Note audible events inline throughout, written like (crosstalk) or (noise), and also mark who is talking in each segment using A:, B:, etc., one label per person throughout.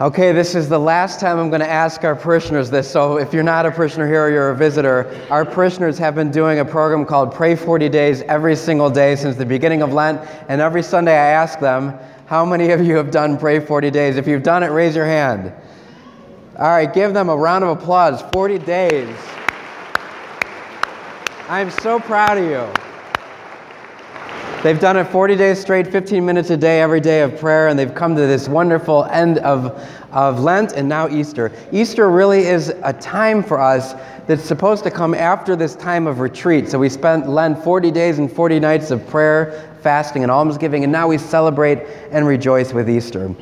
A: Okay, this is the last time I'm going to ask our parishioners this. So, if you're not a parishioner here or you're a visitor, our parishioners have been doing a program called Pray 40 Days every single day since the beginning of Lent. And every Sunday I ask them, How many of you have done Pray 40 Days? If you've done it, raise your hand. All right, give them a round of applause. 40 days. I'm so proud of you. They've done it 40 days straight, 15 minutes a day, every day of prayer, and they've come to this wonderful end of, of Lent and now Easter. Easter really is a time for us that's supposed to come after this time of retreat. So we spent Lent 40 days and 40 nights of prayer, fasting, and almsgiving, and now we celebrate and rejoice with Easter.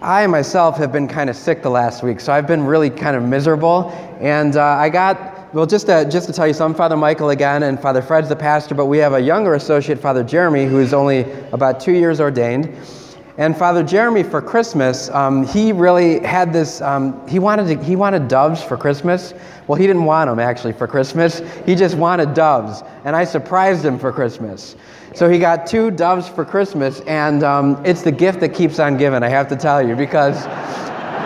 A: I myself have been kind of sick the last week, so I've been really kind of miserable, and uh, I got well, just to, just to tell you, so I'm Father Michael again, and Father Fred's the pastor, but we have a younger associate, Father Jeremy, who's only about two years ordained. And Father Jeremy, for Christmas, um, he really had this. Um, he wanted to, he wanted doves for Christmas. Well, he didn't want them actually for Christmas. He just wanted doves, and I surprised him for Christmas. So he got two doves for Christmas, and um, it's the gift that keeps on giving. I have to tell you because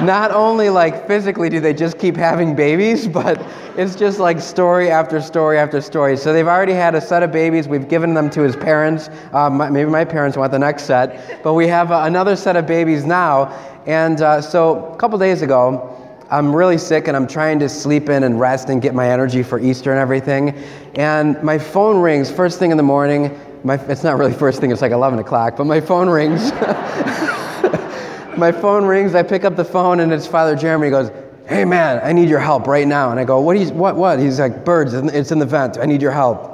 A: not only like physically do they just keep having babies, (laughs) but it's just like story after story after story. So they've already had a set of babies. We've given them to his parents. Um, maybe my parents want the next set, but we have uh, another set of babies now. And uh, so a couple days ago, I'm really sick and I'm trying to sleep in and rest and get my energy for Easter and everything. And my phone rings first thing in the morning. My, it's not really first thing, it's like 11 o'clock, but my phone rings. (laughs) my phone rings, I pick up the phone, and it's Father Jeremy. He goes, Hey man, I need your help right now. And I go, What? You, what? What? He's like, Birds, it's in the vent. I need your help.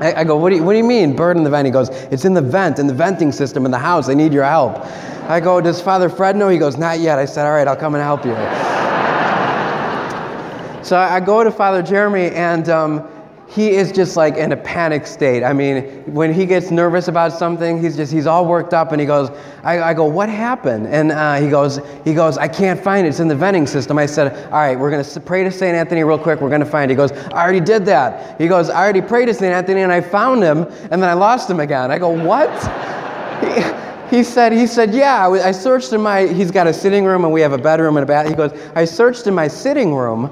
A: I, I go, what do, you, what do you mean, bird in the vent? He goes, It's in the vent, in the venting system in the house. I need your help. I go, Does Father Fred know? He goes, Not yet. I said, All right, I'll come and help you. (laughs) so I go to Father Jeremy, and um, he is just like in a panic state. I mean, when he gets nervous about something, he's just he's all worked up, and he goes, I, I go, what happened? And uh, he goes, he goes, I can't find it. It's in the venting system. I said, all right, we're gonna pray to Saint Anthony real quick. We're gonna find it. He goes, I already did that. He goes, I already prayed to Saint Anthony, and I found him, and then I lost him again. I go, what? (laughs) he said, he said, yeah, I searched in my, he's got a sitting room and we have a bedroom and a bath. He goes, I searched in my sitting room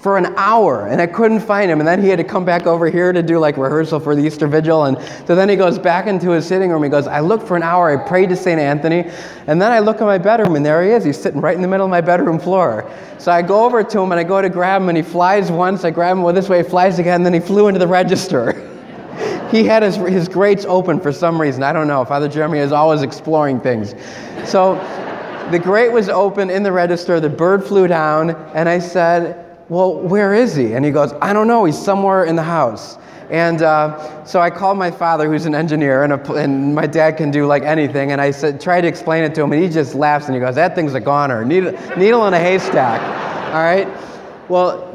A: for an hour and I couldn't find him. And then he had to come back over here to do like rehearsal for the Easter Vigil. And so then he goes back into his sitting room. He goes, I looked for an hour. I prayed to St. Anthony. And then I look in my bedroom and there he is. He's sitting right in the middle of my bedroom floor. So I go over to him and I go to grab him and he flies once. I grab him well, this way, he flies again. And then he flew into the register. (laughs) he had his, his grates open for some reason. I don't know. Father Jeremy is always exploring things. So the grate was open in the register. The bird flew down. And I said, well, where is he? And he goes, I don't know. He's somewhere in the house. And uh, so I called my father, who's an engineer, and, a, and, my dad can do like anything. And I said, tried to explain it to him, and he just laughs and he goes, "That thing's a goner, needle, needle in a haystack." All right. Well,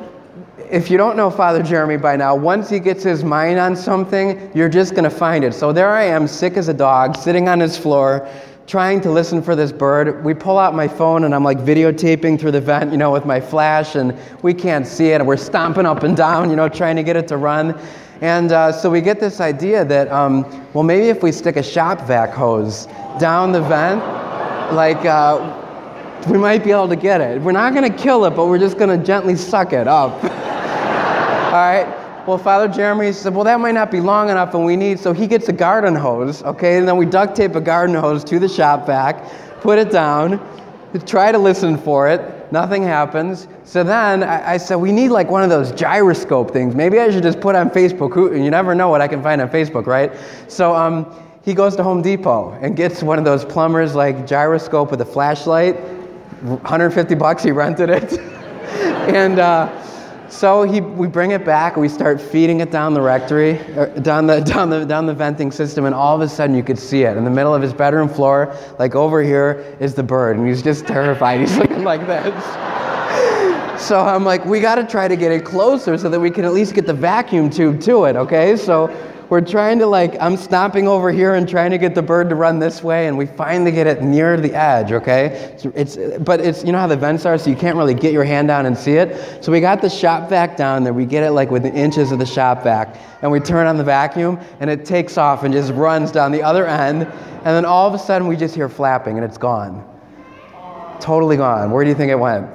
A: if you don't know Father Jeremy by now, once he gets his mind on something, you're just going to find it. So there I am, sick as a dog, sitting on his floor, trying to listen for this bird. We pull out my phone and I'm like videotaping through the vent, you know, with my flash, and we can't see it. And we're stomping up and down, you know, trying to get it to run. And uh, so we get this idea that, um, well, maybe if we stick a shop vac hose down the vent, like, uh, we might be able to get it. We're not going to kill it, but we're just going to gently suck it up. (laughs) All right? Well, Father Jeremy said, well, that might not be long enough, and we need, so he gets a garden hose, okay, and then we duct tape a garden hose to the shop vac, put it down, try to listen for it, nothing happens. So then I, I, said, we need like one of those gyroscope things. Maybe I should just put on Facebook. You never know what I can find on Facebook, right? So um, he goes to Home Depot and gets one of those plumbers like gyroscope with a flashlight. 150 bucks, he rented it. (laughs) and, uh, so he, we bring it back, we start feeding it down the rectory, uh, down the, (laughs) down, the, down the venting system, and all of a sudden you could see it. In the middle of his bedroom floor, like over here, is the bird, and he's just (laughs) terrified. He's looking like this. (laughs) so I'm like, we got to try to get it closer so that we can at least get the vacuum tube to it, okay? So we're trying to like i'm stomping over here and trying to get the bird to run this way and we finally get it near the edge okay it's, but it's you know how the vents are so you can't really get your hand down and see it so we got the shop vac down there we get it like within inches of the shop vac and we turn on the vacuum and it takes off and just runs down the other end and then all of a sudden we just hear flapping and it's gone Totally gone. Where do you think it went?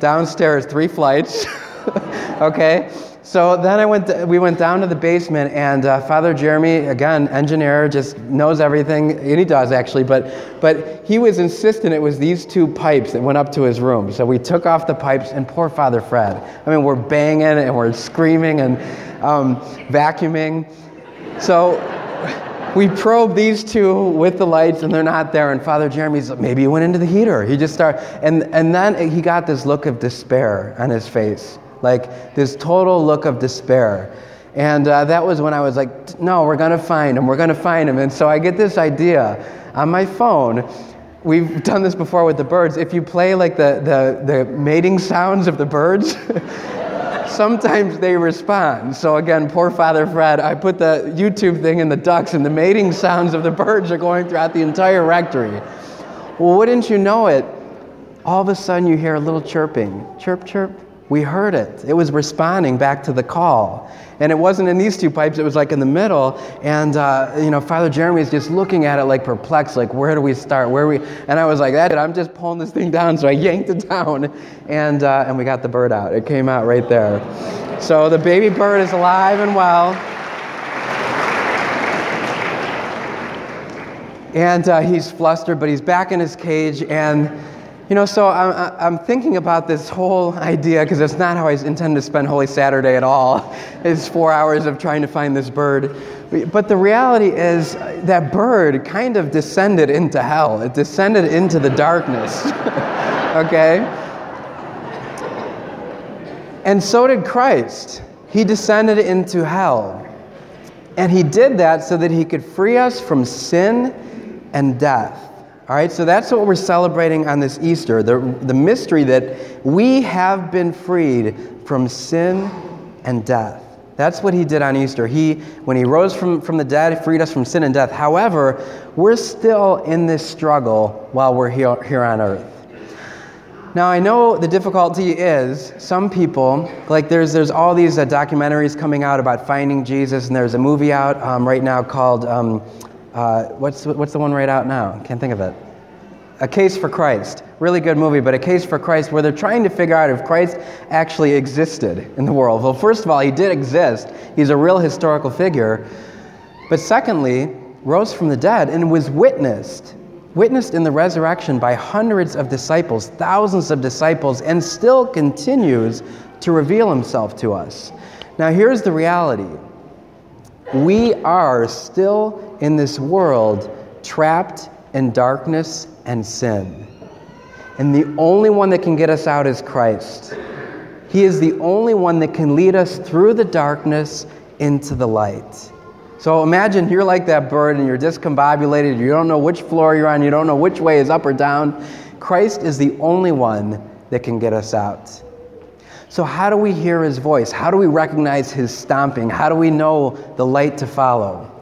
A: Downstairs, three flights. (laughs) okay? So then I went. we went down to the basement, and uh, Father Jeremy, again, engineer, just knows everything, and he does actually. But but he was insistent it was these two pipes that went up to his room. So we took off the pipes, and poor Father Fred. I mean, we're banging and we're screaming and um, vacuuming. So we probe these two with the lights and they're not there and father jeremy's like maybe he went into the heater he just started and, and then he got this look of despair on his face like this total look of despair. And uh, that was when I was like, no, we're going to find him. We're going to find him. And so I get this idea on my phone. We've (laughs) done this before with the birds. If you play like the, the, the mating sounds of the birds, (laughs) sometimes they respond. So again, poor Father Fred, I put the YouTube thing in the ducts, and the mating sounds of the birds are going throughout the entire rectory. Well, wouldn't you know it? All of a sudden, you hear a little chirping chirp, chirp, we heard it. It was responding back to the call. And it wasn't in these two pipes, it was like in the middle. And, uh, you know, Father Jeremy is just looking at it like perplexed, like, where do we start? Where we? And I was like, that, I'm just pulling this thing down. So I yanked it down, and, uh, and we got the bird out. It came out right there. So the baby bird is alive and well. And uh, he's flustered, but he's back in his cage. And you know, so I'm, I'm thinking about this whole idea because it's not how I intend to spend Holy Saturday at all. (laughs) It's four hours of trying to find this bird. But the reality is uh, that bird kind of descended into hell, it descended into the darkness. (laughs) okay? And so did Christ. He descended into hell. And he did that so that he could free us from sin and death. All right, so that's what we're celebrating on this Easter the, the mystery that we have been freed from sin and death. That's what he did on Easter. He, when he rose from, from the dead, freed us from sin and death. However, we're still in this struggle while we're here, here on earth. Now, I know the difficulty is some people, like there's, there's all these uh, documentaries coming out about finding Jesus, and there's a movie out um, right now called um, uh, what's, what's the one right out now? Can't think of it. A Case for Christ. Really good movie, but A Case for Christ, where they're trying to figure out if Christ actually existed in the world. Well, first of all, he did exist, he's a real historical figure. But secondly, rose from the dead and was witnessed, witnessed in the resurrection by hundreds of disciples, thousands of disciples, and still continues to reveal himself to us. Now, here's the reality we are still in this world trapped in darkness and sin. And the only one that can get us out is Christ. He is the only one that can lead us through the darkness into the light. So imagine you're like that bird and you're discombobulated. You don't know which floor you're on, you don't know which way is up or down. Christ is the only one that can get us out. So, how do we hear his voice? How do we recognize his stomping? How do we know the light to follow?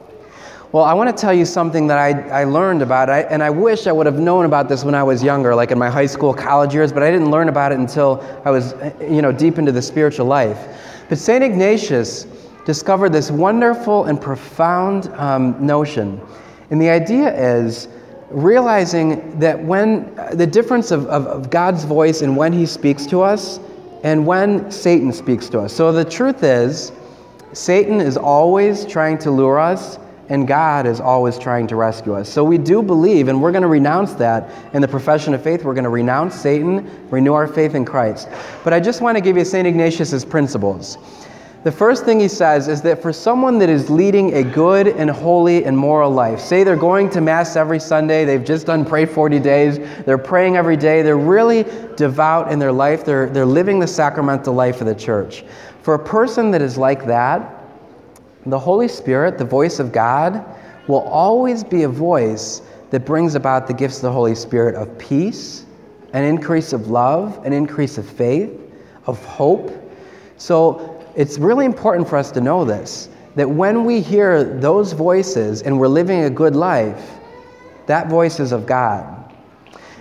A: Well, I want to tell you something that I, I learned about, I, and I wish I would have known about this when I was younger, like in my high school, college years, but I didn't learn about it until I was, you know, deep into the spiritual life. But St. Ignatius discovered this wonderful and profound um, notion. And the idea is realizing that when the difference of, of, of God's voice and when He speaks to us and when Satan speaks to us. So the truth is, Satan is always trying to lure us and God is always trying to rescue us. So we do believe, and we're going to renounce that in the profession of faith. We're going to renounce Satan, renew our faith in Christ. But I just want to give you St. Ignatius' principles. The first thing he says is that for someone that is leading a good and holy and moral life, say they're going to Mass every Sunday, they've just done Pray 40 days, they're praying every day, they're really devout in their life, they're, they're living the sacramental life of the church. For a person that is like that, the Holy Spirit, the voice of God, will always be a voice that brings about the gifts of the Holy Spirit of peace, an increase of love, an increase of faith, of hope. So it's really important for us to know this that when we hear those voices and we're living a good life, that voice is of God.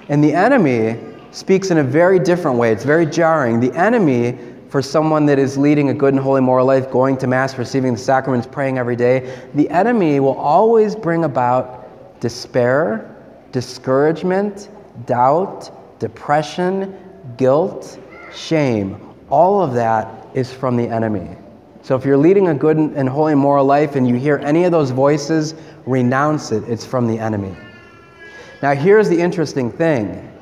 A: And the enemy speaks in a very different way. It's very jarring. The enemy for someone that is leading a good and holy moral life, going to Mass, receiving the sacraments, praying every day, the enemy will always bring about despair, discouragement, doubt, depression, guilt, shame, all of that is from the enemy. So if you're leading a good and holy moral life and you hear any of those voices, renounce it. It's from the enemy. Now, here's the interesting thing.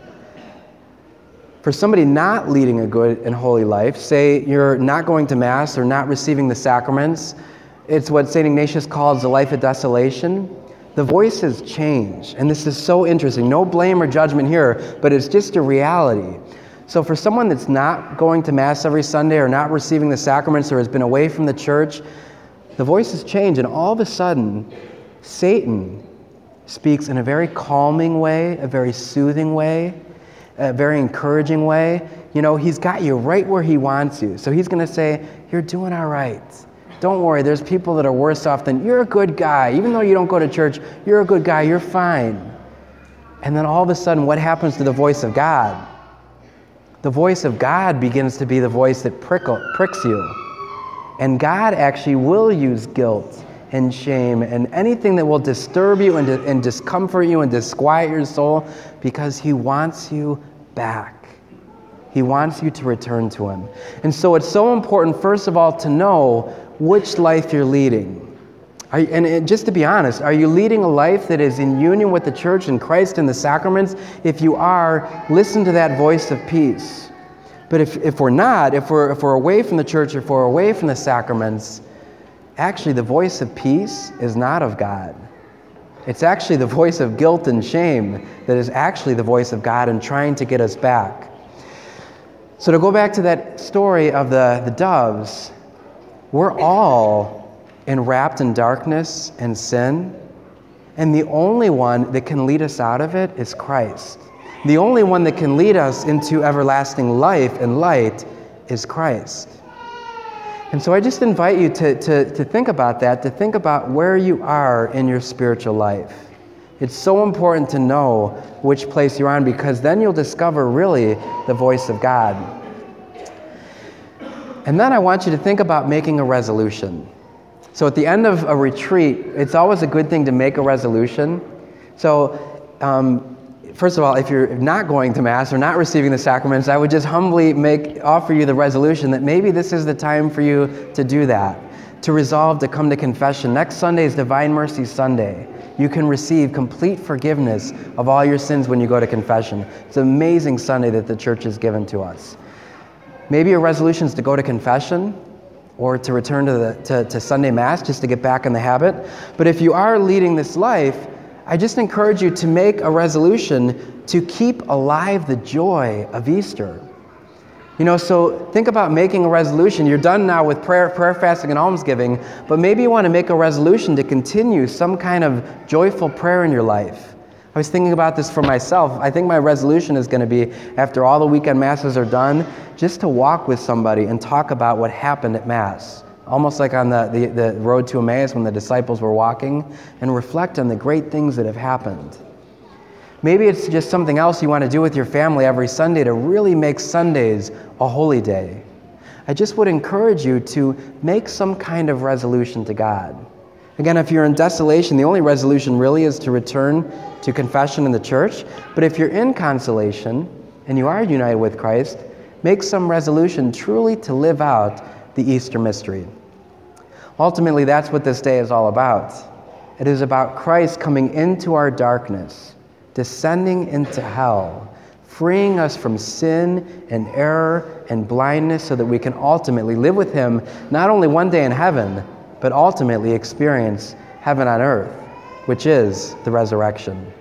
A: For somebody not leading a good and holy life, say you're not going to Mass or not receiving the sacraments, it's what St. Ignatius calls the life of desolation. The voices change. And this is so interesting. No blame or judgment here, but it's just a reality. So, for someone that's not going to Mass every Sunday or not receiving the sacraments or has been away from the church, the voices change, and all of a sudden, Satan speaks in a very calming way, a very soothing way, a very encouraging way. You know, he's got you right where he wants you. So, he's going to say, You're doing all right. Don't worry, there's people that are worse off than you're a good guy. Even though you don't go to church, you're a good guy, you're fine. And then all of a sudden, what happens to the voice of God? the voice of God begins to be the voice that prickle, pricks you. And God actually will use guilt and shame and anything that will disturb you and, and discomfort you and disquiet your soul because He wants you back. He wants you to return to Him. And so it's so important, first of all, to know which life you're leading. You, and just to be honest, are you leading a life that is in union with the church and Christ and the sacraments? If you are, listen to that voice of peace. But if, if we're not, if we're, if we're away from the church, if we're away from the sacraments, actually the voice of peace is not of God. It's actually the voice of guilt and shame that is actually the voice of God and trying to get us back. So, to go back to that story of the, the doves, we're all enwrapped in darkness and sin. And the only one that can lead us out of it is Christ. The only one that can lead us into everlasting life and light is Christ. And so I just invite you to, to, to think about that, to think about where you are in your spiritual life. It's so important to know which place you're on because then you'll discover really the voice of God. And then I want you to think about making a resolution. So at the end of a retreat, it's always a good thing to make a resolution. So, um, first of all, if you're not going to Mass or not receiving the sacraments, I would just humbly make, offer you the resolution that maybe this is the time for you to do that, to resolve to come to confession. Next Sunday is Divine Mercy Sunday. You can receive complete forgiveness of all your sins when you go to confession. It's an amazing Sunday that the church has given to us. Maybe your resolution is to go to confession or to return to, the, to, to Sunday Mass just to get back in the habit. But if you are leading this life, I just encourage you to make a resolution to keep alive the joy of Easter. You know, so think about making a resolution. You're done now with prayer, prayer, fasting, and almsgiving, but maybe you want to make a resolution to continue some kind of joyful prayer in your life. I was thinking about this for myself. I think my resolution is going to be, after all the weekend masses are done, just to walk with somebody and talk about what happened at Mass. Almost like on the, the, the road to Emmaus when the disciples were walking, and reflect on the great things that have happened. Maybe it's just something else you want to do with your family every Sunday to really make Sundays a holy day. I just would encourage you to make some kind of resolution to God. Again, if you're in desolation, the only resolution really is to return to confession in the church. But if you're in consolation and you are united with Christ, make some resolution truly to live out the Easter mystery. Ultimately, that's what this day is all about. It is about Christ coming into our darkness, descending into hell, freeing us from sin and error and blindness so that we can ultimately live with Him not only one day in heaven, but ultimately experience heaven on earth, which is the resurrection.